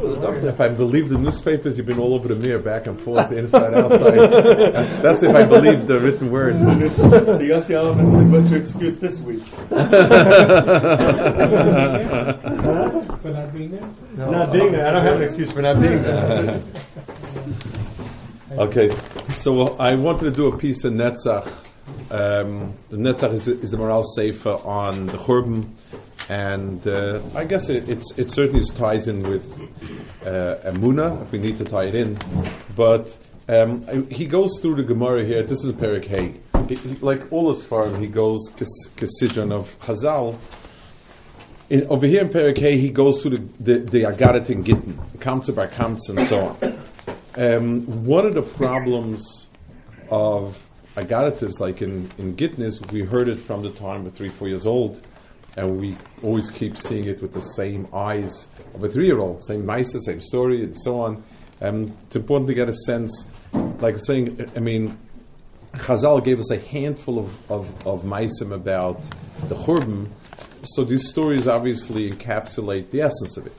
If I believe the newspapers, you've been all over the mirror, back and forth, inside, outside. That's, that's if I believe the written word. so Yossi Elephant's like, what's your excuse this week? For not being there? Not being there. I don't have an excuse for not being there. Okay, so I wanted to do a piece in Netzach. Um, the Netzach is, is the moral sefer on the Churban, and uh, I guess it, it certainly ties in with uh, Emuna, if we need to tie it in. But um, he goes through the Gemara here. This is Perik Hay. Like all his farm, he goes Kesidron of Chazal. In, over here in Perik Hay, he goes through the, the, the Agadat and Gittin, Kamtza Bar Kamtza, and so on. Um, one of the problems of Agarit is like in, in Gitnis, we heard it from the time we're three, four years old, and we always keep seeing it with the same eyes of a three year old, same mice, same story, and so on. Um, it's important to get a sense, like saying, I mean, Chazal gave us a handful of, of, of maisim about the Churban, so these stories obviously encapsulate the essence of it.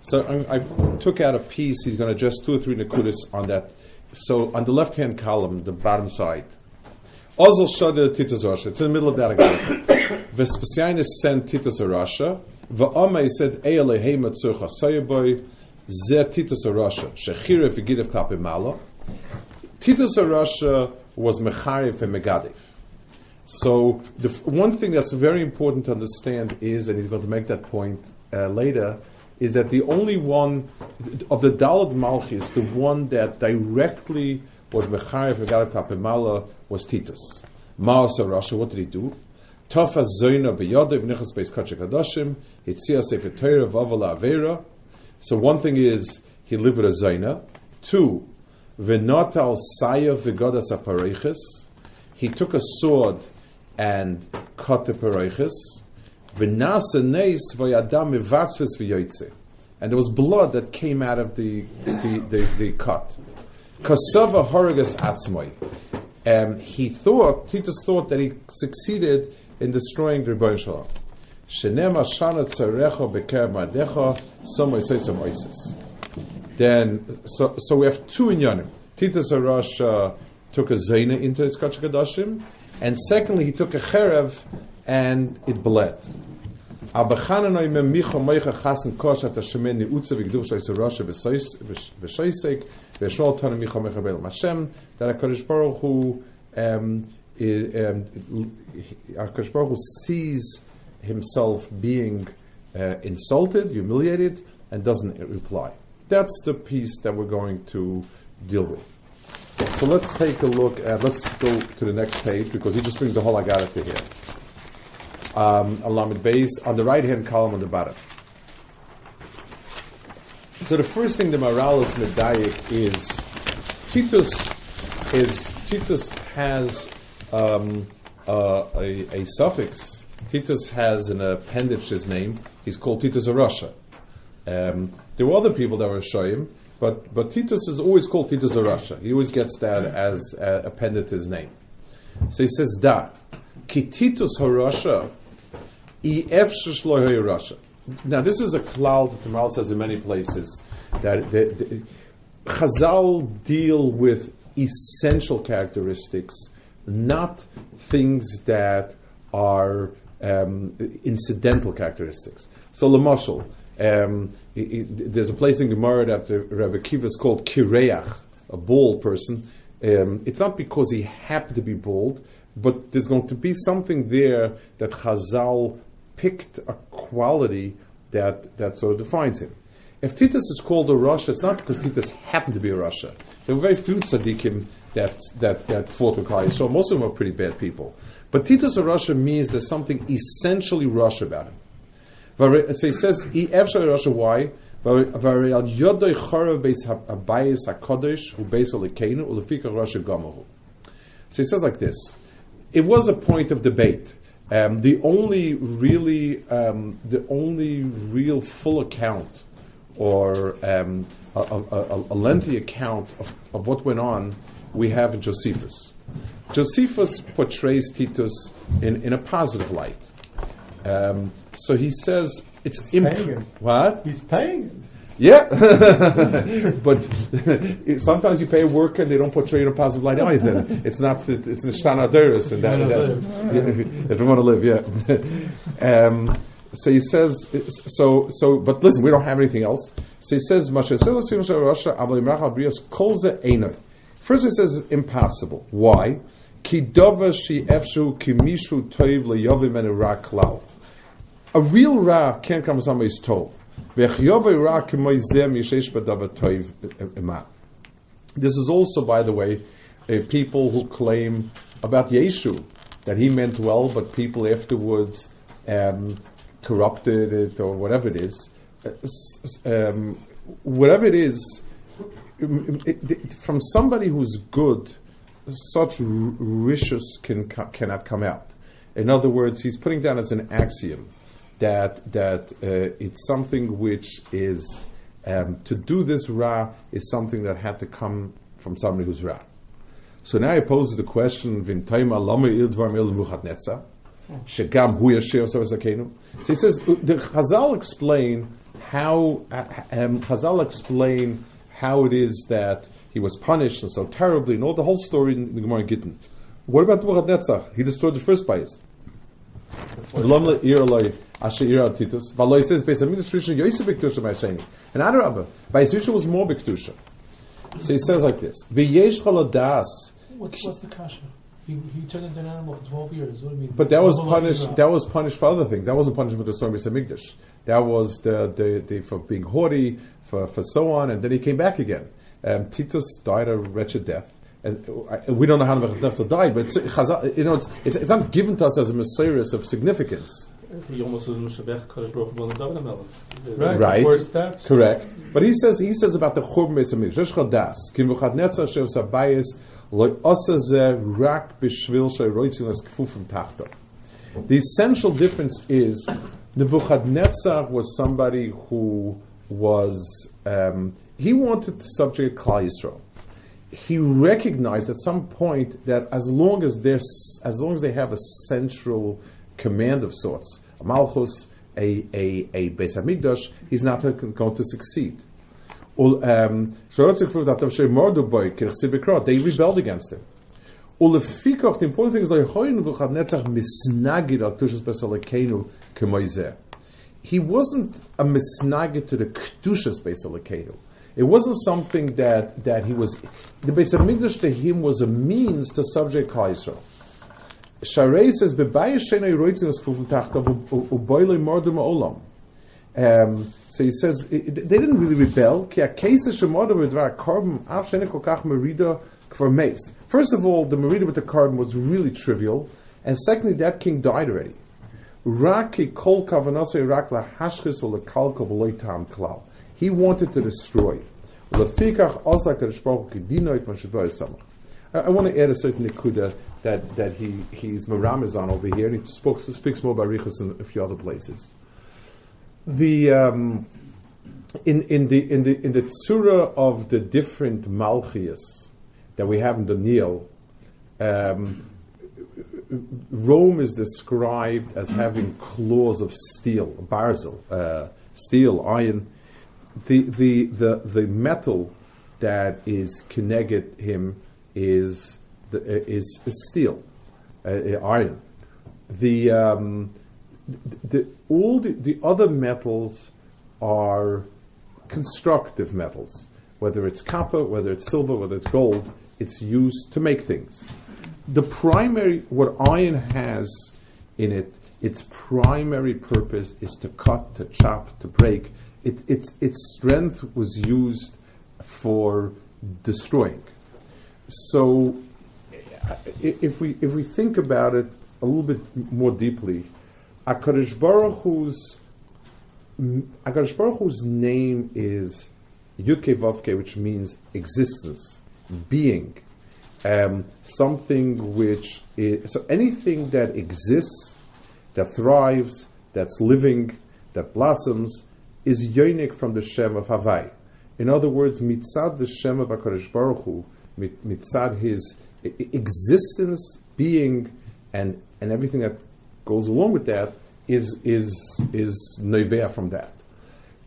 So I, I took out a piece. He's going to address two or three nakudas on that. So on the left-hand column, the bottom side, Ozel Shada Titus Rasha. It's in the middle of that again. Vespasianus sent Titus Rasha. Va'amay said, Eile Hema Tzurcha Sayaboy, Ze Titus Rasha. Shechire Vigidev Kape Mala. Titus Rasha was Mecharev and Megadev. So the one thing that's very important to understand is, and he's going to make that point uh, later, is that the only one of the Dalit Malchis, the one that directly was Mecharev and Megadev Kape Mala was Titus. Maasa Rasha, what did he do? Tofa Zoina Beyode B'nichas Beis Kachek Hadashim Hitzia Sefer Torah Vavala Avera. So one thing is he lived with a Zoina. Two, V'notal Saya V'godas Apareiches. He took a sword and cut the Pareiches. V'nasa Neis V'yadam Mivatzves V'yoytze. And there was blood that came out of the, the, the, the cut. Kasava Horogas Atzmoi. Um, he thought, Titus thought that he succeeded in destroying the Rebbein Shalom. Shenema Shana Tzarecha Beker Madecha Some say some Isis. Then, so, so we have two inyanim. Titus Arash uh, took a Zaina into his Kachakadashim, and secondly, he took a Cherev and it bled. Abachananoi me micho moicha chasen kosh at Hashemen ni utze v'gduv shai Sarasha v'shoisek v'shol tana micho moicha be'el Hashem that HaKadosh Baruch Hu um, um, HaKadosh Baruch Hu sees himself being uh, insulted, humiliated, and doesn't reply. That's the piece that we're going to deal with. So let's take a look at, let's go to the next page because he just brings the whole Agada to here. Um, Alamid base on the right hand column on the bottom. So the first thing the Moralis Medayik is Titus is Titus has um, uh, a, a suffix. Titus has an appendage his name. He's called Titus Harasha. Um, there were other people that were Shoyim, but but Titus is always called Titus Harasha. He always gets that as uh, appended his name. So he says da ki Titus Harasha i efshishloy Russia. Now this is a cloud that the Maharal says in many places that the, the, Chazal deal with essential characteristics, not things that are um, incidental characteristics. So, Lamashal, um, there's a place in Gemara that the Rabbi Akiva is called Kireach, a bald person. Um, it's not because he happened to be bald, but there's going to be something there that Chazal picked a quality that, that sort of defines him. If Titus is called a Russia, it's not because Titus happened to be a Russia. There were very few tzaddikim that, that, that fought with Klai So Most of them were pretty bad people. But Titus Harasha means there's something essentially Russian about him. So he says, Russia, why? So he says like this. It was a point of debate. Um, the only really, um, the only real full account, or um, a, a, a, lengthy account of, of what went on we have in Josephus. Josephus portrays Titus in, in a positive light. Um, so he says it's imp- him. What? He's paying. Yeah, but sometimes you pay a worker and they don't portray in a positive light either. It's not. It's the shtanaderis and that. that if you want to live, yeah. um, so he says. So so. But listen, we don't have anything else. So he says, First, he says impossible. Why? A real ra can't come from somebody's tov. This is also, by the way, uh, people who claim about Yeshu that he meant well, but people afterwards um, corrupted it or whatever it is. Um, whatever it is, it, it, from somebody who's good, such riches can, cannot come out. In other words, he's putting down as an axiom that that uh, it's something which is um, to do this ra is something that had to come from somebody who's ra. So now he poses the question: Vintaima lama ildvar mil netza shegam hu yashir So he says the Chazal explain how uh, um, Chazal explain how it is that he was punished so terribly, and all the whole story in the Gemara Gittin. What about Nebuchadnezzar? He destroyed the first bias. Asher Ira Titus. V'lo says Beis Hamikdash Rishon Yosef B'Kedusha Ma'asheni. And Adarabba, Beis Rishon was more B'Kedusha. So he says like this: What's, what's the kasha? He, he turned into an animal for twelve years. What do you mean? But that was punished. That was punished for other things. That wasn't punishment for the story of Hamikdash. That was the, the, the, for being haughty, for, for so on, and then he came back again. Um, Titus died a wretched death. And uh, we don't know how the Nebuchadnezzar died, but it's, you know, it's, it's, it's, not given to us as a mysterious of significance. He almost was Mishabech Kadosh Baruch Hu the Right. Right. Correct. But he says he says about the Churban Beis Hamikdash. Shesh Chadas Kim V'Chadnetzar Shem Sabayis Lo Osa Ze Rak B'Shvil Shei Roitzin Es Kfufim Tachto. The essential difference is Nebuchadnezzar was somebody who was um, he wanted to subjugate Klal Yisrael. He recognized at some point that as long as there's as long as they have a central command of sorts, a Malchus, a, a, a Beis Hamikdash, he's not going to succeed. Um, they rebelled against him. The important thing is he wasn't a misnagid to the Kedushas Beis It wasn't something that, that he was. The Beis Hamikdash to him was a means to subject Klal Sharei says. Um, so he says they didn't really rebel. Kvar mace. First of all, the merida with the korban was really trivial, and secondly, that king died already. He wanted to destroy. I want to add a certain nikuda that, that he, he's Maramazan over here, and he spoke, speaks more about Riches in a few other places. The, um, in, in, the, in, the, in the tzura of the different Malchias that we have in the Nil, um, Rome is described as having claws of steel, barzel, uh, steel, iron. The, the, the, the metal that is connected him is the, uh, is, is steel, uh, uh, iron. The, um, the, all the, the other metals are constructive metals, whether it's copper, whether it's silver, whether it's gold. It's used to make things. The primary, what iron has in it, its primary purpose is to cut, to chop, to break. It, its, its strength was used for destroying. So, if we if we think about it a little bit more deeply, Akadosh Baruch Akadosh Baruch Hu's name is Yudke Vavke, which means existence, being, um, something which is so anything that exists, that thrives, that's living, that blossoms, is yonik from the Shem of Havai. In other words, mitzad the Shem of Akadosh Baruch Hu, mitzad his existence, being, and and everything that goes along with that is is is nevea from that.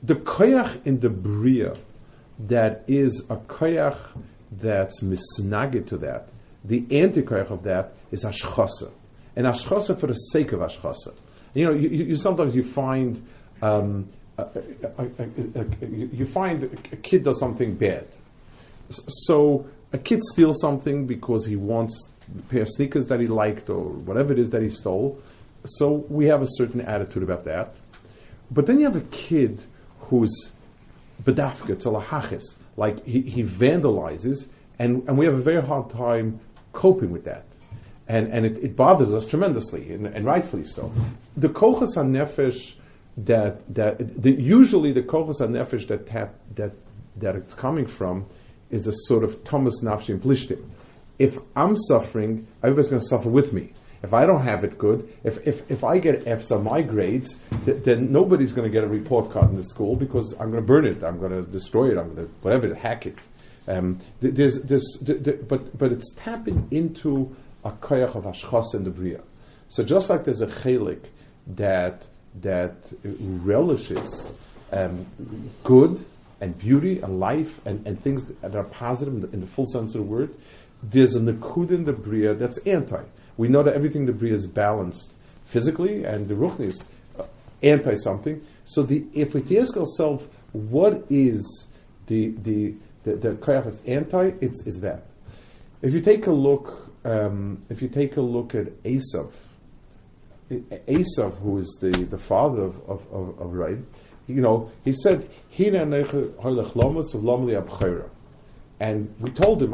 The koyach in the bria that is a koyach that's misnagid to that. The anti-koyach of that is ashchasa, and ashchasa for the sake of ashchasa. You know, you, you sometimes you find um, a, a, a, you find a kid does something bad. So a kid steals something because he wants a pair of sneakers that he liked or whatever it is that he stole. So we have a certain attitude about that. But then you have a kid who's bedafka, tzalahachis, like he, he vandalizes, and, and we have a very hard time coping with that. And, and it, it bothers us tremendously, and, and rightfully so. The kochas nefesh that, that the, usually the kochas nefesh that, tap, that, that it's coming from is a sort of Thomas Nafshi Plishtim. If I'm suffering, everybody's going to suffer with me. If I don't have it good, if, if, if I get F's on my grades, th- then nobody's going to get a report card in the school because I'm going to burn it, I'm going to destroy it, I'm going to whatever, hack it. Um, there's, there's, but, but it's tapping into a koyach of hashchas and the bria. So just like there's a chelik that that relishes um, good and beauty and life and, and things that are positive in the, in the full sense of the word, there's a nakud in the bria that's anti. We know that everything in the bria is balanced physically, and the ruchni is uh, anti something. So the, if we ask ourselves, what is the the the, the that's anti? It's is that. If you take a look, um, if you take a look at Esav, Esav, who is the, the father of of, of, of Raib, you know, he said, and we told him,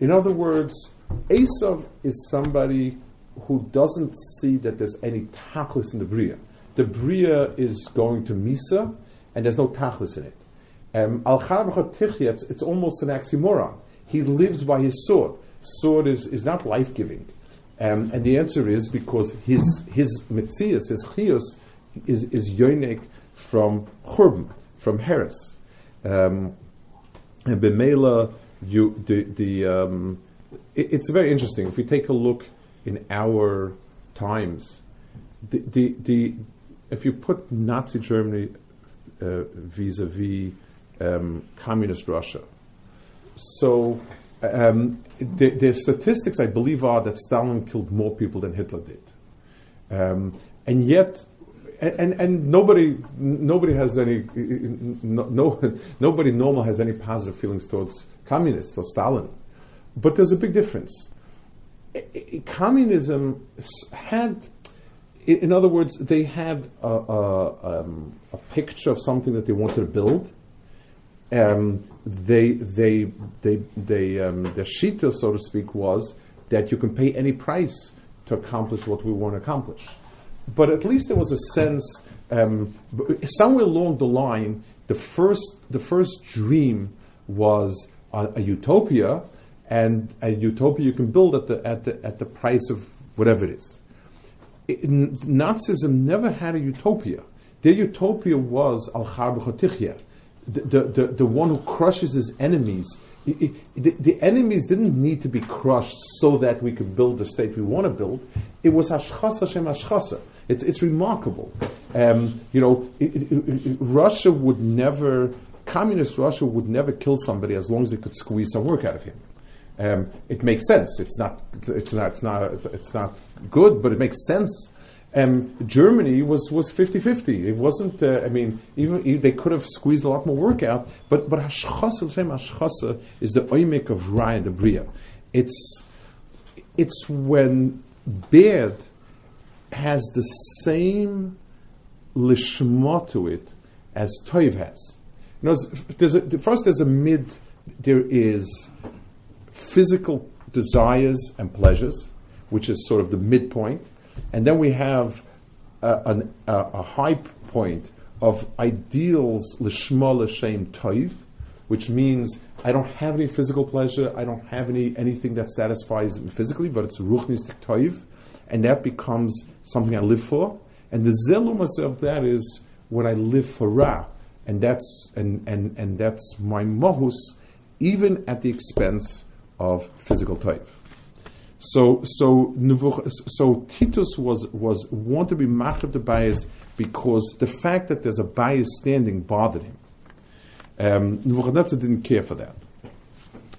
In other words, Esav is somebody who doesn't see that there's any tachlis in the Bria. The Bria is going to Misa, and there's no tachlis in it. Um, Al it's, it's almost an oxymoron. He lives by his sword. Sword is, is not life giving. Um, and the answer is because his his mitzias, his chios, is is yonik from churban, from heres. Um, and b'meila, you the the um, it, it's very interesting. If we take a look in our times, the the, the if you put Nazi Germany uh, vis-a-vis um, communist Russia, so um, the, the, statistics I believe are that Stalin killed more people than Hitler did, um, and yet and, and nobody nobody has any no, no, nobody normal has any positive feelings towards communists or Stalin, but there's a big difference. Communism had, in other words, they had a, a, um, a picture of something that they wanted to build. Um, they they they they um, the shita, so to speak, was that you can pay any price to accomplish what we want to accomplish but at least there was a sense um, somewhere along the line. The first, the first dream was a, a, utopia, and a utopia you can build at the at the at the price of whatever it is. It, Nazism never had a utopia. Their utopia was al the, the, the, the one who crushes his enemies. the, the, enemies didn't need to be crushed so that we could build the state we want to build. It was Hashchasa Hashem Hashchasa. It's, it's remarkable. Um, you know, it, it, it, Russia would never, communist Russia would never kill somebody as long as they could squeeze some work out of him. Um, it makes sense. It's not, it's not, it's not, it's not good, but it makes sense. Um, Germany was was 50-50. It wasn't. Uh, I mean, even, even, they could have squeezed a lot more work out. But but hashchasa, is the oimik of Ryan the Bria. It's it's when bad has the same lishma to it as toiv has. You know, there's a, first there's a mid, there is physical desires and pleasures, which is sort of the midpoint, and then we have a, an, a, a high point of ideals l'shma l'shem toiv, which means I don't have any physical pleasure, I don't have any anything that satisfies me physically, but it's ruchnistic toiv, and that becomes something I live for. And the zelumas of that is when I live for ra, and that's and and and that's my mohus, even at the expense of physical type. So so so Titus was was want to be machab the bias because the fact that there's a bias standing bothered him. Um, Nebuchadnezzar didn't care for that.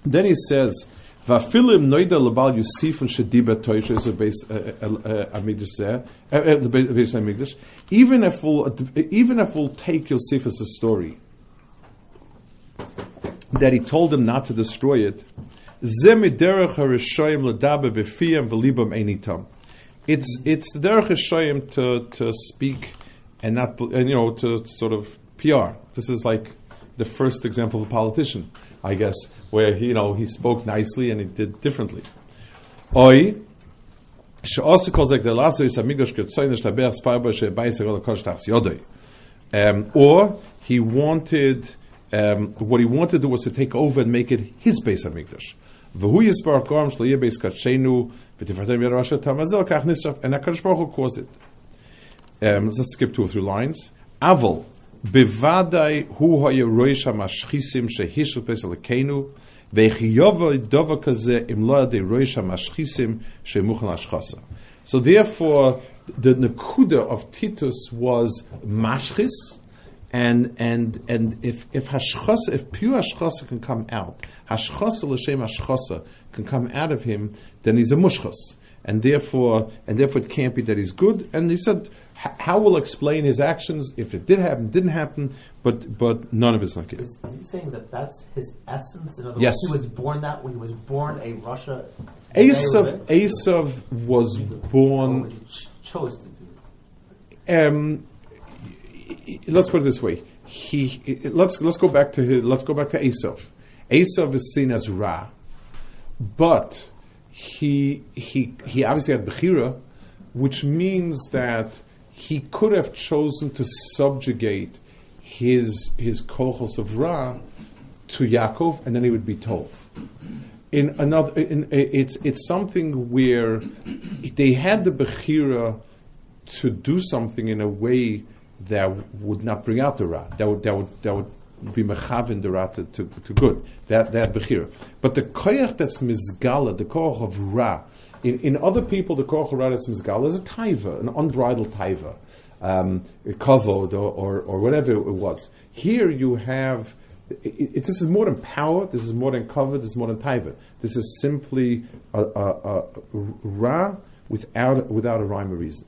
Then he says, "Vafilim noida lebal Yusif and toisha is a base amigdash there, uh, uh, the base. Even if we'll even if we'll take Yosef as a story that he told him not to destroy it, It's it's the derech hashoyim to to speak and not and you know to sort of PR. This is like the first example of a politician, I guess, where he, you know he spoke nicely and he did differently. She'asa calls like the last is. Um, or he wanted, um, what he wanted to do was to take over and make it his base of Mikdash. V'hu yeh beis katshenu v'tifartem yer rasha kach and HaKadosh Baruch Hu caused it. Um, let's skip two or three lines. Bevadai hu roish ha-mashchisim dova im lo roish ha-mashchisim shemuchan. So therefore, the nakuda of Titus was mashchis, and and and if if hashchasa, if pure hashchasa can come out, hashchasa l'shem hashchasa can come out of him, then he's a mushchas, and therefore and therefore it can't be that he's good. And he said, how will explain his actions if it did happen, didn't happen, but but none of it's like it. Is, is he saying that that's his essence? In other Yes. words, he was born that way. He was born a Russia. Esav Esav was Or born. was chose to do? um, let's put it this way. He let's let's go back to his, let's go back to Esav. Esav is seen as Ra, but he he he obviously had Bechira, which means that he could have chosen to subjugate his his kochos of Ra to Yaakov, and then he would be told. In another, in, it's it's something where they had the Bechira to do something in a way that would not bring out the ra. That would that would that would be mechavin the ra to, to, to good. That that bechira. But the koyach that's mizgala, the koyach of ra. In, in other people, the koyach of ra that's mizgala is a taiva, an unbridled taiva, um, a kavod or, or or whatever it was. Here you have. It, it, this is more than power. This is more than cover. This is more than taiva. This is simply a, a, a, a ra without without a rhyme or reason.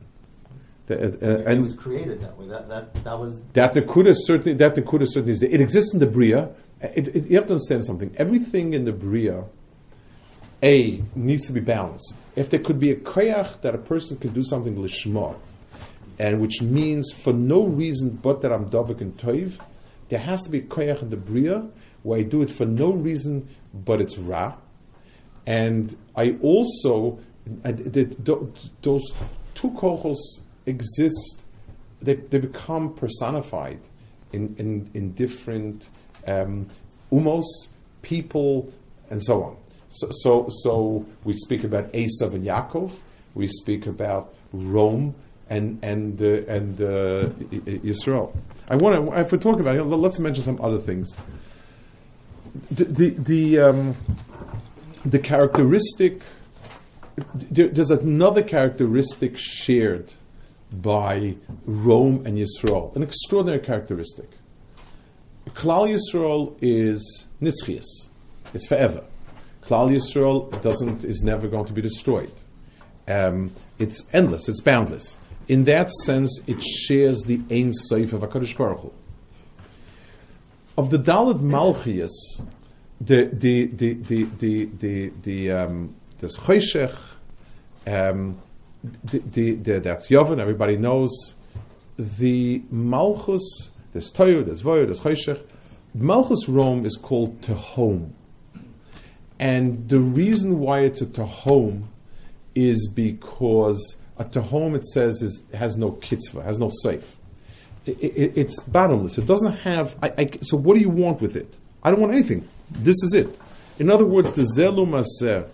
The- uh, uh, He was created that way. That that that was that Nakuda certainly that Nakuda certainly is there. It exists in the Bria. It, it, you have to understand something. Everything in the Bria, A, needs to be balanced. If there could be a koyach that a person could do something lishma, and which means for no reason but that I'm davik and toiv, there has to be a koyach in the Bria where I do it for no reason but it's ra. And I also, the, those two kochos exist, they, they become personified in, in, in different um, umos, people, and so on. So, so, so we speak about Esav and Yaakov, we speak about Rome and, and, uh, and uh, Israel. I want to, if we're talking about it, let's mention some other things. The, the, the, um, the characteristic there, there's another characteristic shared by Rome and Yisrael, an extraordinary characteristic. Klal Yisrael is nitzchias; it's forever. Klal Yisrael doesn't is never going to be destroyed. Um, it's endless; it's boundless. In that sense, it shares the Ein Sof of Hakadosh Baruch Hu. Of the Dalit Malchias, the the the the the the, the um, there's Choshech, um, the, the, the, that's Yovan, everybody knows. The Malchus, there's Toyo, there's Voyo, there's Choshech. Malchus Rome is called Tehom. And the reason why it's a Tehom is because a Tehom, it says, is, has no kitzvah, has no safe. i i it's bottomless. It doesn't have. I, I, so what do you want with it? I don't want anything. This is it. In other words, the zelu maseh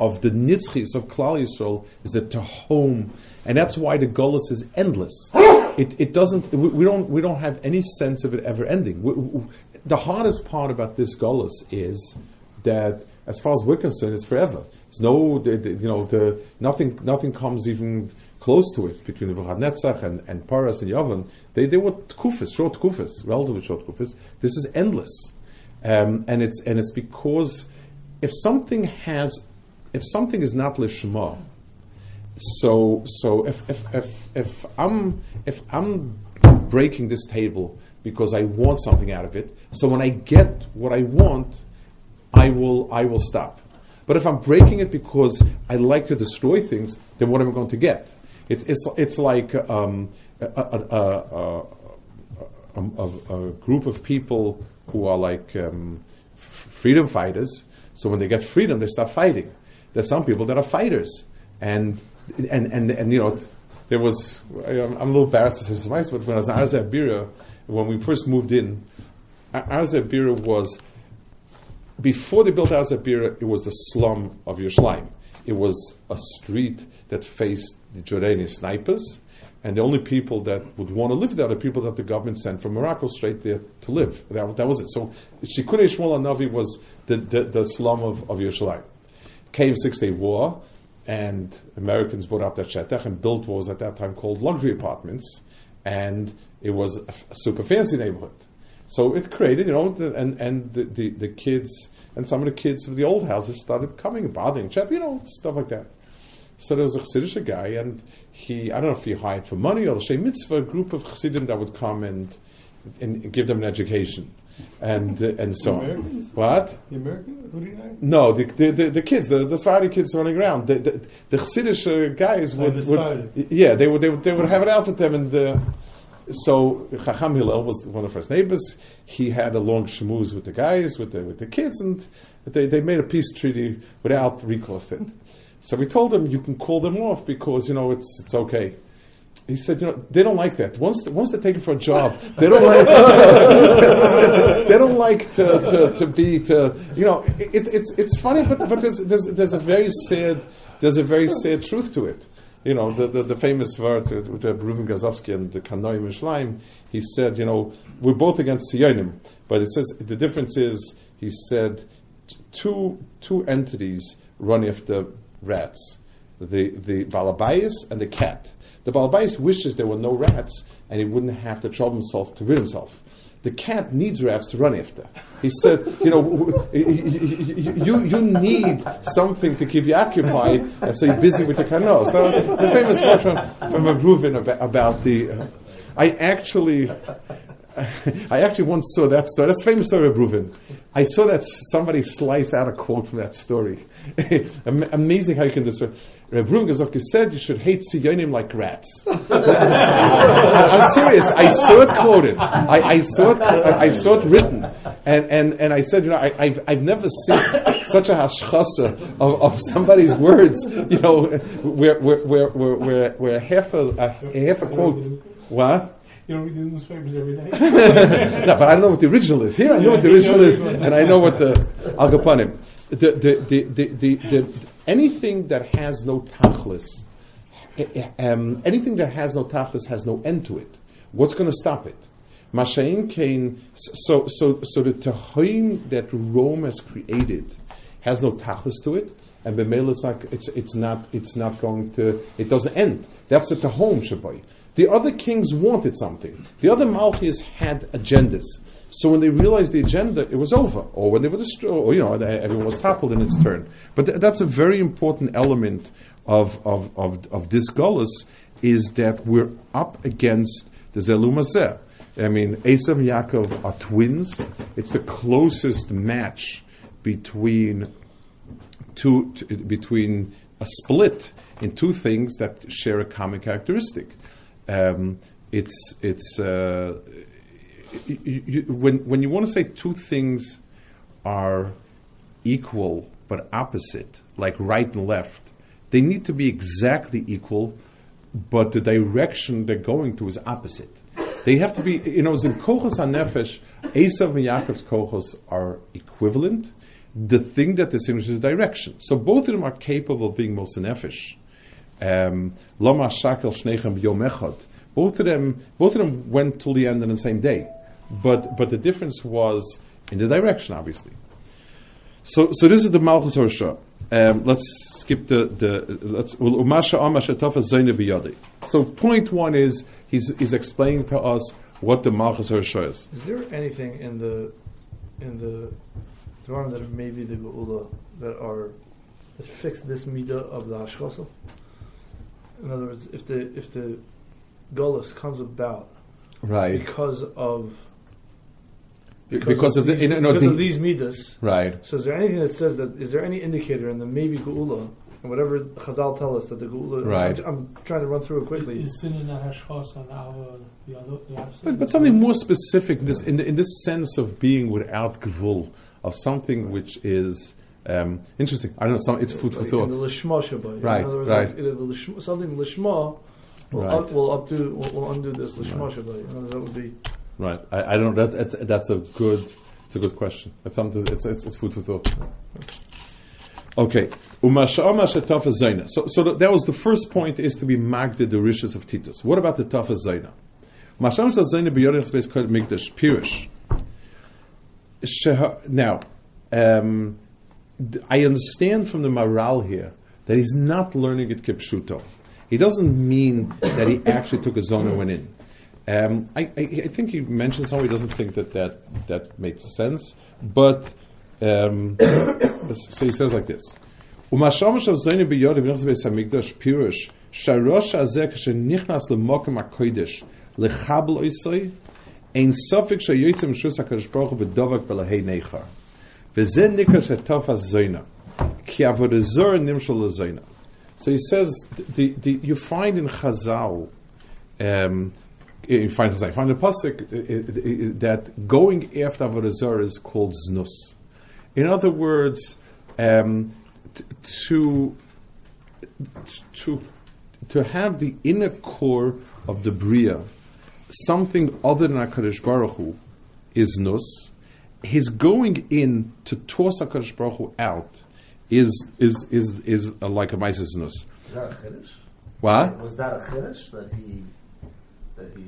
of the nitzchis of Klal Yisrael is the home, and that's why the golus is endless. It, it doesn't. We, we don't. We don't have any sense of it ever ending. We, we, the hardest part about this golus is that, as far as we're concerned, it's forever. It's no. The, the, you know, the nothing. Nothing comes even close to it between the Netzach and, and Paras and Yavan. They, they were kufis, short kufis, relatively short kufis. This is endless. Um, and it's and it's because if something has if something is not lishma, so so if if, if if I'm if I'm breaking this table because I want something out of it, so when I get what I want, I will I will stop. But if I'm breaking it because I like to destroy things, then what am I going to get? It's it's it's like um, a, a, a, a, group of people who are like um, freedom fighters. So when they get freedom, they start fighting. There's some people that are fighters, and and and, and you know, there was I'm, a little embarrassed to say this, but when I was in Arzeh when we first moved in, Arzeh Bira was before they built Arzeh Bira, it was the slum of Yerushalayim. It was a street that faced the Jordanian snipers, and the only people that would want to live there are the people that the government sent from Morocco straight there to live. That, that was it. So Shikune Shmuel Navi was the, the, the, slum of, of Yerushalayim. Came Six Day War, and Americans bought up that shetach and built what was at that time called luxury apartments, and it was a, a super fancy neighborhood. So it created, you know, the, and and the, the, the, kids and some of the kids from the old houses started coming and bothering, you know, stuff like that. So there was a Chassidish guy, and he, I don't know if he hired for money or the Shem Mitzvah, a group of Chassidim that would come and, and give them an education. And, uh, and so on. What? The American? Who did you No, the, the, the, the, kids, the, the Sephardi kids running around. The, the, the Chassidish uh, guys oh, would, the would, yeah, they would, they would, they would have it out with them. And uh, so Chacham Hillel was one of the first neighbors. He had a long shmooze with the guys, with the, with the kids, and they, they made a peace treaty without recourse. So we told him you can call them off because you know it's it's okay. He said, you know, they don't like that. Once once they're taken for a job, they don't like they don't like to, to, to be to you know. It, it's it's funny, but but there's, there's there's a very sad there's a very sad truth to it. You know, the, the, the famous word with Reuven Grozovsky and the Kanoi Mishleim, he said, you know, we're both against Sionim, but it says the difference is, he said, two two entities run after rats the, the Balabais and the cat. The Balabais wishes there were no rats and he wouldn't have to trouble himself to rid himself. The cat needs rats to run after. He said, you know, you, you need something to keep you occupied, and so you're busy with the canal. So the famous quote from, from Reuven about, about the. Uh, I actually I actually once saw that story. That's a famous story of Reuven. I saw that somebody slice out a quote from that story. Amazing how you can describe. Reb Reuven said you should hate Sionim like rats. I'm serious. I saw it quoted. I, I saw it. I, saw it written, and, and, and I said, you know, I, have I've never seen such a hashchasa of, of somebody's words. You know, where where where where, where half a, a half a quote. What? You don't read the newspapers every day. no, but I don't know what the original is. Here I know yeah, what the original is, and I know what the Al. The, the, the, the, the, the, anything that has no tachlis, eh, eh, um, anything that has no tachlis has no end to it. What's going to stop it? Mashain Kain, so, so, so the Tahim that Rome has created has no tachlis to it, and Bemel is like, it's, it's, not, it's not going to, it doesn't end. That's the Tahom Shabbai. The other kings wanted something. The other Malchis had agendas. So when they realized the agenda, it was over. Or when they were destroyed, or, you know, everyone was toppled in its turn. But th- that's a very important element of, of, of, of this Gullus, is that we're up against the Zelumazeh. I mean, Esav and Yaakov are twins. It's the closest match between two, t- between a split in two things that share a common characteristic um, it's it's uh, you, you, when when you want to say two things are equal but opposite, like right and left, they need to be exactly equal, but the direction they're going to is opposite. They have to be, you know, in Kochos HaNefesh, Esav and Yaakov's Kochos are equivalent. The thing that distinguishes is direction. So both of them are capable of being Mosa Nefesh. Um, Lama Shakel. Both of them, both of them went till the end on the same day, but but the difference was in the direction, obviously. So so this is the Malchus Horsha. Um, let's skip the the let's Umasha. So point one is he's he's explaining to us what the Malchus Horsha is. Is there anything in the in the Dvarim that maybe the Geula that are that fix this midah of the Hashchosel? In other words, if the if the Gullus comes about Right. because of Because, of, the these, you know, because the- of these midas. right. So is there anything that says that? Is there any indicator in the maybe Geula and whatever Chazal tell us that the Geula? Right. I'm, I'm trying to run through it quickly. Is sin and hashchas and our the other the opposite? But, but something more specific in this, in, the, in this sense of being without gvul, of something which is um, interesting. I don't know, some, it's food for thought. In the lishma shabbat. Right, In other words, right. like, lishma, something lishma will, Right. up, will updo will, will undo this lishma shabbat. In other words, that would be Right. I, I don't know. That's, that's, that's a good, it's a good question. It's something, it's, it's, it's food for thought. Okay. Umasha'ama shetafa zaina. So, so that, was the first point is to be magda the rishis of Titus. What about the tafa zaina? Masha'ama shetafa zaina space called migdash, pirish. Now, um, I understand from the Maharal here that he's not learning it kipshuto. He doesn't mean that he actually took a zone and went in. Um, I, I, I think he mentioned somewhere he doesn't think that that, that made sense, but um, so he says like this: "Umashamash of zayne biyod v'nachs beis hamikdash pirush sharosh hazeh kshenichnas lemokem hakodesh lechabel oisay ein sofik shayotzim shus hakadosh baruch hu b'dovak b'lahei neichar ki nimshal hazayna." So he says, the, the, you find in Chazal, um, you find Chazal, you find the pasuk uh, uh, uh, that going after Avodah is called znus. In other words, um, t- to to to have the inner core of the bria, something other than Hakadosh Baruch Hu, is nus. His going in to toss Hakadosh Baruch Hu out is is is is uh, like a Mises nus. Is that a chiddush? What? Was that a chiddush that he that he?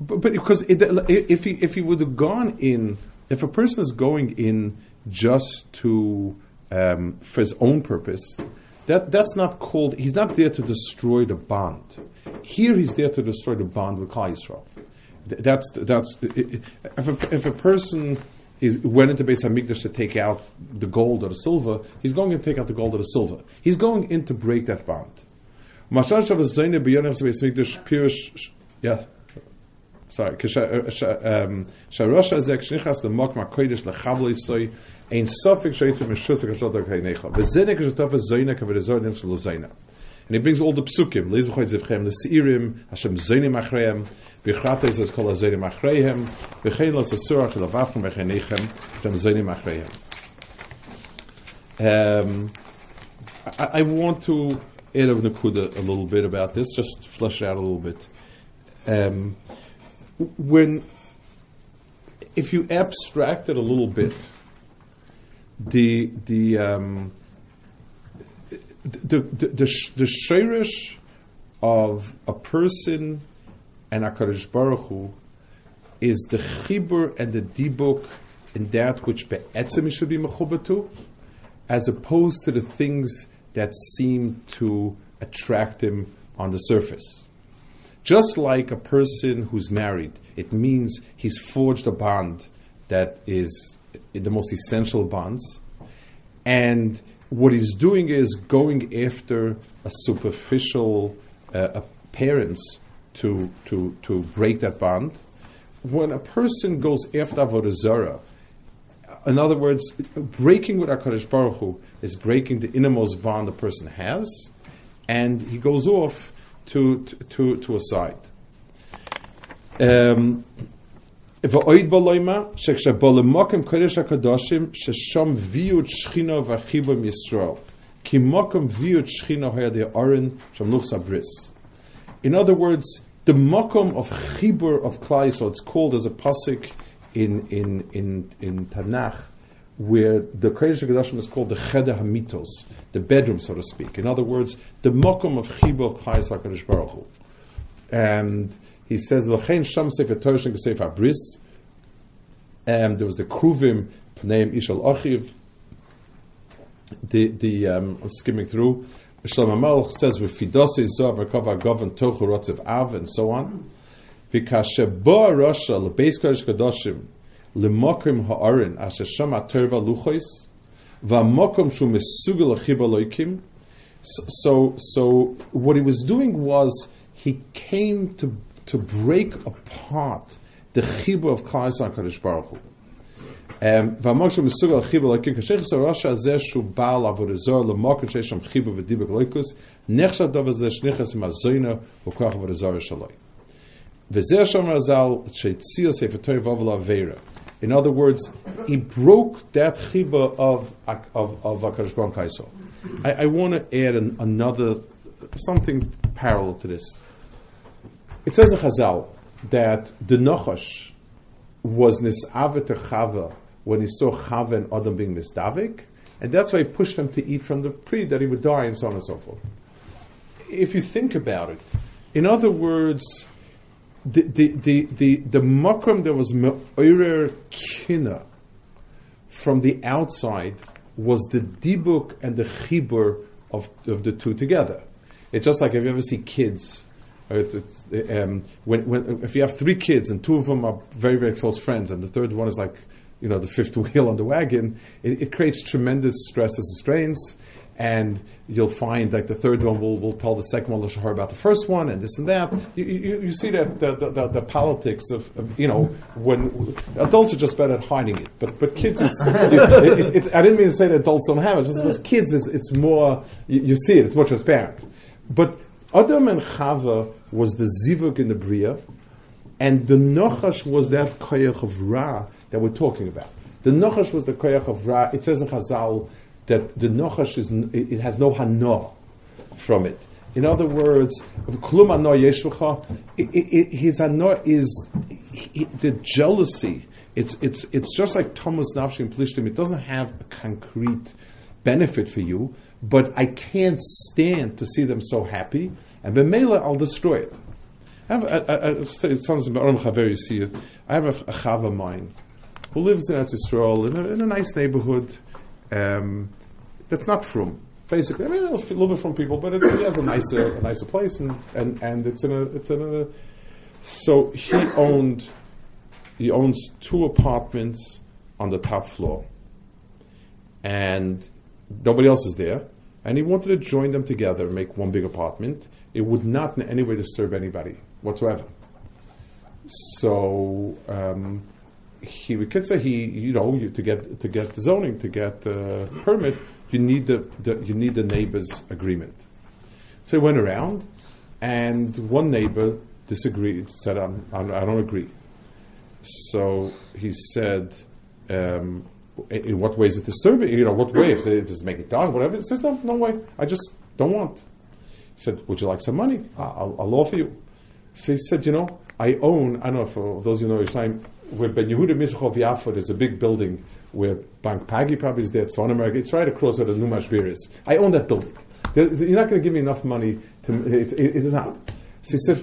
But, but because it, if he if he would have gone in, if a person is going in just to um, for his own purpose, that that's not called. He's not there to destroy the bond. Here, he's there to destroy the bond with Klal Yisrael. That's that's if a, if a person is went into Beis Hamikdash to take out the gold or the silver, he's going to take out the gold or the silver. He's going in to break that bond. Yeah. Sorry, um, lechavle soy ein zayne. And he brings all the psukim. Zivchem the seirim Hashem zayne machreim v'chate says kol zayne machreim v'chein los asurach lavachim v'cheinechem Hashem zayne machreim. Um, I, want to add a nakuda a little bit about this, just flesh it out a little bit. Um, when if you abstract it a little bit, the the um, the the the, the shirish of a person and Hakadosh Baruch Hu is the chibur and the dibuk in that which be'etzim should be mechuber to, as opposed to the things that seem to attract him on the surface. Just like a person who's married, it means he's forged a bond that is the most essential bonds. And what he's doing is going after a superficial uh, appearance to, to, to break that bond. When a person goes after Avodah Zarah, in other words, breaking with HaKadosh Baruch Hu is breaking the innermost bond a person has, and he goes off to, to, to a side. Um, ואויד בלוימה, שכשבו למוקם קודש הקדושים, ששם ויוד שכינו וחיבו מישראל. כי מוקם ויוד שכינו היה די אורן, שם לוחס הבריס. in other words, the makom of chibur of Klai so it's called as a pasuk in in in in Tanakh, where the Kodesh Hakadoshim is called the Cheder Hamitos, the bedroom, so to speak. In other words, the makom of chibur of Klai Hakadosh Baruch Hu. And he says, "V'chein sham sefer Torah sefer bris." Um, there was the Kruvim, Pneim Ishal Achiv. The the um, I'm skimming through. Shlomo Melech says with Fidose Zohar Merkava Govan Tochu Av and so on. Vikashe Boa Rasha Lebeis Kodesh Kadoshim Lemokim Ha'arin Asher Shama Terva Luchois Va'mokom Shu Mesugel Achiba Loikim so, so what he was doing was he came to to break apart the chibur of Klal Yisrael Kadosh Baruch Hu. Um, והמוקש מסוג על חיבור אלוקים כשייך הרשע הזה שהוא בעל עבוד זר למוקר שיש שם חיבור ודיבור אלוקוס נחשב דבר זה שניכס עם הזוינה וכוח עבוד זר שלוי. וזה שומר הזל שהציע ספר תורי ובלה אבירה. In other words, he broke that chiba of of of Hakadosh Baruch Hu. I, I want to add an, another something parallel to this. It says in Chazal that the Nochash was nisave to Chava when he saw Chava and Adam being misdavik, and that's why he pushed him to eat from the tree that he would die, and so on and so forth. If you think about it, in other words, the the the the, the makom that was me'orer kina from the outside was the dibuk and the chibur of, of the two together. It's just like if you ever see kids, it's, um, when, when, if you have three kids and two of them are very, very close friends and the third one is like, you know, the fifth wheel on the wagon, it, it creates tremendous stresses and strains. And you'll find like the third one will, will tell the second one Lashahar about the first one and this and that. You, you, you see that the, the, the, politics of, of, you know, when adults are just better at hiding it. But, but kids, you, it, it, I didn't mean to say that adults don't have it, just as kids, it's, it's more, you, you see it, it's more transparent. But Adam and Chava was the zivuk in the Bria, and the Nochash was that koyach of Ra that we're talking about. The Nochash was the koyach of Ra. It says in Chazal that the Nochash is, it, it has no hana from it. In other words, klum hana yeshvacha, his hana is he, the jealousy. It's, it's, it's just like Thomas Nafshi and Plishtim. It doesn't have a concrete benefit for you, but I can't stand to see them so happy, and Bemela, I'll destroy it. I have, I, I, it sounds about Chaver, you see it. I have a, a Chav of mine who lives in Yisrael in a, in a nice neighborhood um, that's not from. Basically, I mean, a little bit from people, but it, it has a nicer, a nicer place, and, and, and it's in a, it's in a. So he owned, he owns two apartments on the top floor, and nobody else is there, and he wanted to join them together, make one big apartment. It would not in any way disturb anybody whatsoever. So um, he, we could say he, you know, you, to get to get the zoning, to get the permit, you need the, the you need the neighbor's agreement. So he went around, and one neighbor disagreed, said, I'm, I'm, "I don't agree." So he said. Um, in what way is it disturbing? You know, what way? Does it, does make it dark? Whatever. He says, no, no way. I just don't want. He said, would you like some money? I'll, I'll offer you. So he said, you know, I own, I don't know, for those who know Yerushalayim, where Ben Yehuda Mizrachov Yafo, there's a big building where Bank Pagi probably is there, Tzvon America, it's right across where the Numash Beer is. I own that building. There, you're not going to give me enough money to, it, it, it is not. So he said,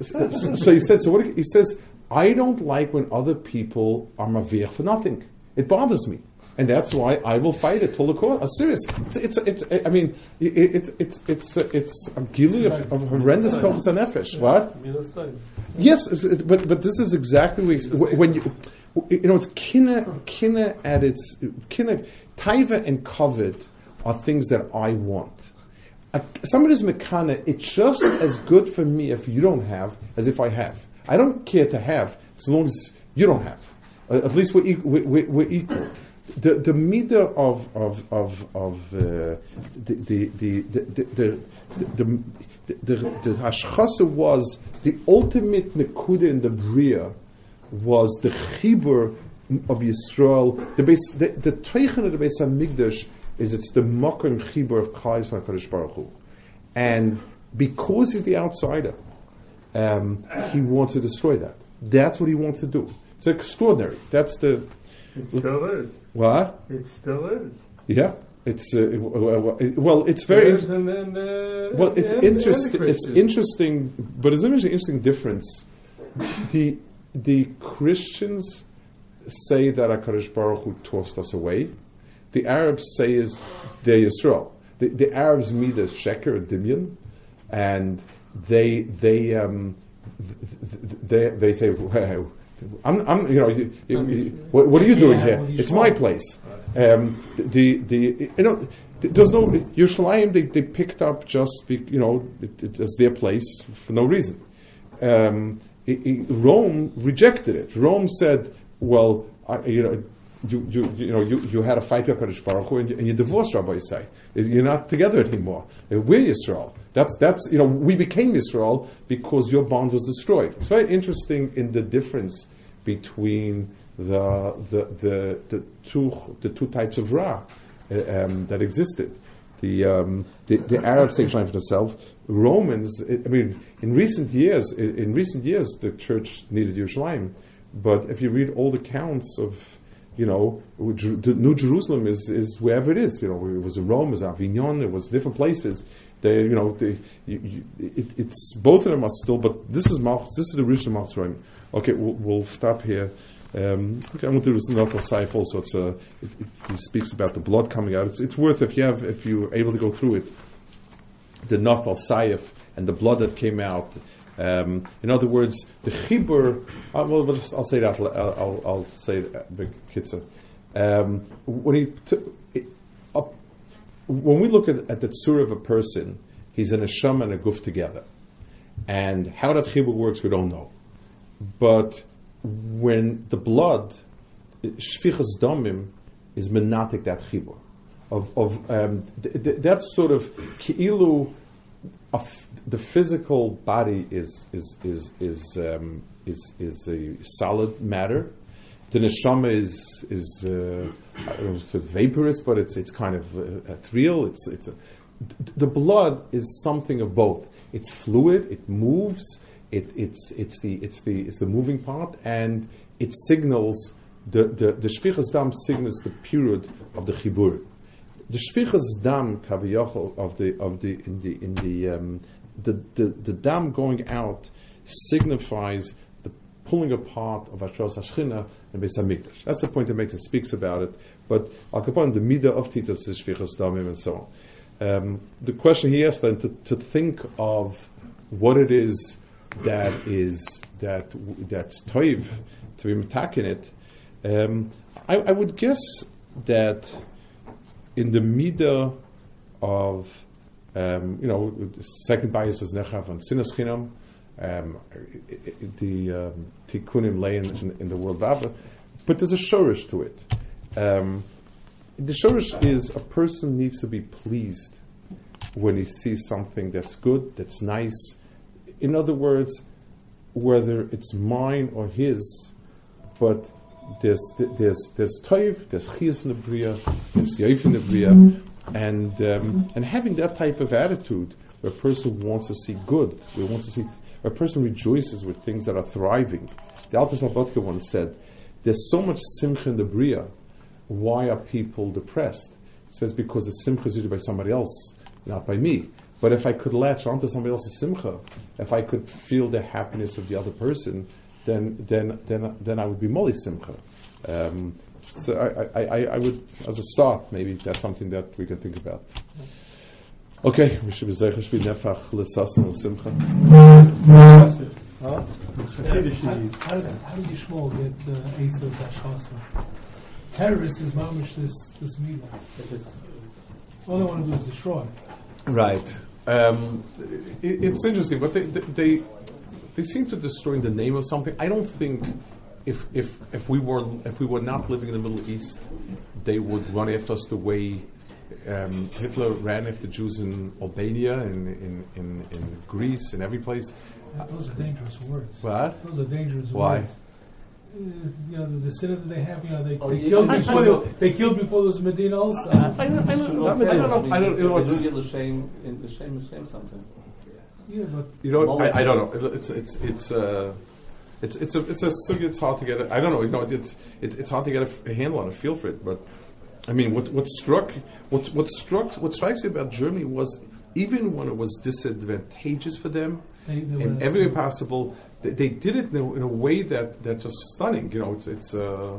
so, so he said, so what, he says, I don't like when other people are mavir for nothing. It bothers me. And that's why I will fight it till the court. I'm serious. It's, it's, it's, I mean, it, it, it's, it's, it's a gili of, of horrendous kochas and nefesh. What? Yes, it, but, but this is exactly what, when you, you know, it's kina, kina at its, kina, taiva and covet are things that I want. Uh, somebody's mekana, it's just as good for me if you don't have as if I have. I don't care to have as long as you don't have. Uh, at least we're, equal, we're, we're equal. The the meter of of of of uh, the, the, the, the the the the was the ultimate nekuda in the bria was the chibur of Yisrael. The base the the teichen of the base Hamikdash is it's the mocker and chibur of Klal Kadosh Baruch Hu, and because he's the outsider, um, he wants to destroy that. That's what he wants to do. It's extraordinary. That's the It still is. what? It still is. Yeah, it's uh, well, it's very. And then the, Well, it's interesting. It's interesting, but it's an interesting, interesting difference. the the Christians say that Hakadosh Baruch Hu tossed us away. The Arabs say is they're Yisrael. The, the Arabs meet as sheker, dimyan, and they they um, th- th- they they say, well, I'm, I'm you know, you, you, you- what, what are you doing here? what are you It's my place. Um, the the you know. There's no Yerushalayim. They, they picked up just be, you know it, it, as their place for no reason. Um, i- i- Rome rejected it. Rome said, "Well, I, you know, you, you, you know, you, you had a fight with Hakadosh Baruch Hu, and you, and you divorced Rabbi Yisai. You're not together anymore. We're Yisrael. That's that's you know, we became Yisrael because your bond was destroyed. It's very interesting in the difference between the the the, the two the two types of Ra uh, um, that existed. The, um, the the Arabs take time for themselves. Romans, I mean, in recent years, in, recent years, the church needed Yerushalayim. But if you read all the counts of, you know, New Jerusalem is, is wherever it is. You know, it was in Rome, it was Avignon, it was different places. They, you know, they, you, you, it, it's both of them are still. But this is this is the original Malchus Okay, we'll, we'll stop here. Um, okay, I want to do another Saif also. It's a, it, it, he speaks about the blood coming out. It's, it's worth if you have if you're able to go through it. The Natal Saif and the blood that came out. Um, in other words, the chibur. Uh, well, just, I'll say that. I'll, I'll, say that, big kitza. Um, when he t- when we look at, at the tzur of a person, he's an asham and a guf together, and how that chibur works, we don't know. But when the blood, shfichas damim, is menatic that chibur. Of, of um, th- th- that's sort of ki'ilu, the physical body is is is is um, is, is a solid matter. The neshama is is uh, it's vaporous, but it's it's kind of uh, ethereal. It's it's a, th- the blood is something of both. It's fluid. It moves. It, it's it's the it's the it's the moving part, and it signals the the the dam signals the period of the chibur. The shvichas dam kaviyachol of the of the in the in the um, the, the the dam going out signifies the pulling apart of Ashros Hashchina and Beis. That's the point that makes it speaks about it. But Al Capone, the midah of Titus is shvichas damim and so on. Um, the question he asked then to, to think of what it is that is that that's toiv to be attacking it. Um, I, I would guess that in the midah of um, you know second bias was nechav on sinas chinam, um, the um, tikkunim lay in, in, in the world of but there's a shorish to it. Um, the shorish is a person needs to be pleased when he sees something that's good, that's nice. In other words, whether it's mine or his, but there's there's there's toiv, there's chiyus in the bria, there's yaif in the bria, and um, and having that type of attitude, where a person wants to see good, where wants to see, a person rejoices with things that are thriving. The Alter Slabodka once said, "There's so much simcha in the bria. Why are people depressed?" He says because the simcha is usually by somebody else, not by me. But if I could latch onto somebody else's simcha, if I could feel the happiness of the other person, then then then then I would be molly simcha. Um, so I, I, I, I would, as a start, maybe that's something that we can think about. Okay, we should be zeicher be nefach lesasen and simcha. How, how, did, how did Yishmael get uh, Esau's Ashkasa? Terrorists is mamish this this meal. All they want to do is destroy. Right. Um, it, it's interesting, but they, they they seem to destroy in the name of something. I don't think if if if we were if we were not living in the Middle East, they would run after us the way um, Hitler ran after Jews in Albania, in in, in, in Greece, and every place. Those are dangerous words. What? Those are dangerous Why? words. Uh, you know the, the sin that they have. You know they, Oh, they you killed should- before you they, they killed before those Medina also. I, I, I, don't- I don't know. I don't know. You know They what's- do get the shame, in the shame, shame something. Yeah, but You know, I, I don't know. It's it's it's uh, it's it's a it's a sugya. It's hard to get. A, I don't know. You know, it's it's it's hard to get a, f- a handle on a feel for it. But I mean, what what struck what what struck what strikes me about Germany was even when it was disadvantageous for them they, they in every way possible, they, they did it in a, in a way that that's just stunning. You know, it's it's. Uh,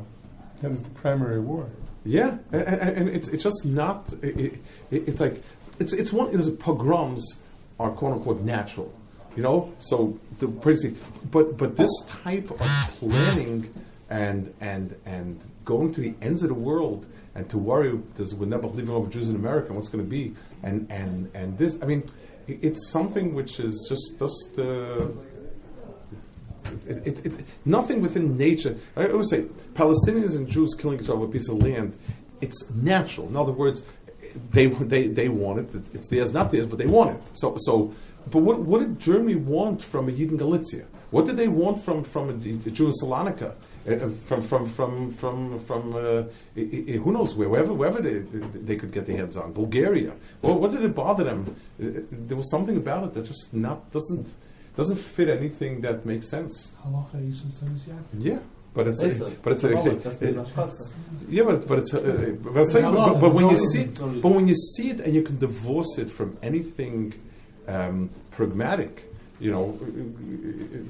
That was the primary war. yeah, and, and, and it's it's just not. It, it, it's like it's it's one. There's pogroms are quote unquote natural, you know. So the principle, but but this type of planning and and and going to the ends of the world and to worry does we're never leaving over Jews in America what's going to be and and and this. I mean, it's something which is just just. Uh, it, it, it, nothing within nature. I always say Palestinians and Jews killing each other over a piece of land. It's natural. In other words, they they they want it. It's theirs, not theirs, but they want it. So so. But what, what did Germany want from a Yid in Galicia? What did they want from from a, a Jew in Salonika? Uh, from from from from from uh, i- i- who knows where wherever wherever they, they could get their hands on Bulgaria. Well, what did it bother them? Uh, there was something about it that just not doesn't doesn't fit anything that makes sense. halacha yeah. Yeah, but it's Esav. but it's Well, that's the uh, yeah, but but it's uh, uh, but, I'm saying, but, but, but when you see but when you see it and you can divorce it from anything um, pragmatic. You know,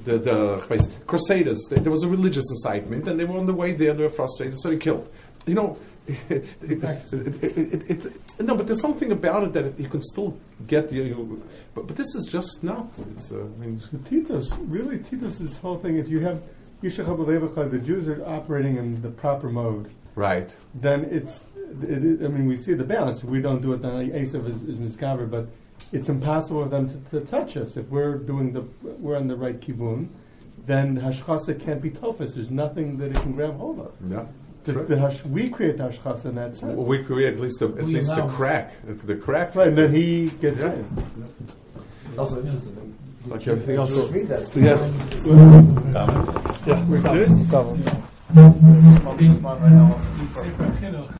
the, the Crusaders, there was a religious incitement, and they were on the way there, they were frustrated, so they killed. You know, it, it, it, it, no, but there's something about it that you can still get. You, you, but, but this is just not. It's. Uh, I mean, Titus, really, Titus, this whole thing, if you have Yishachar B'Levacha, the Jews are operating in the proper mode, right. then it's, it, is- I mean, we see the balance. We don't do it, then Esav is, is misgaver, but it's impossible for them to, to touch us. If we're doing the, we're on the right kivun, then Hashchasa can't be tofus. There's nothing that it can grab hold of. Yeah. The, the hash, we create Hashchasa in that sense. We create at least the, at We least the crack, the crack. right, and then he gets Yeah. in. It's also interesting. Like everything else. Just read that. Yeah, we're good. Sefer Chinuch,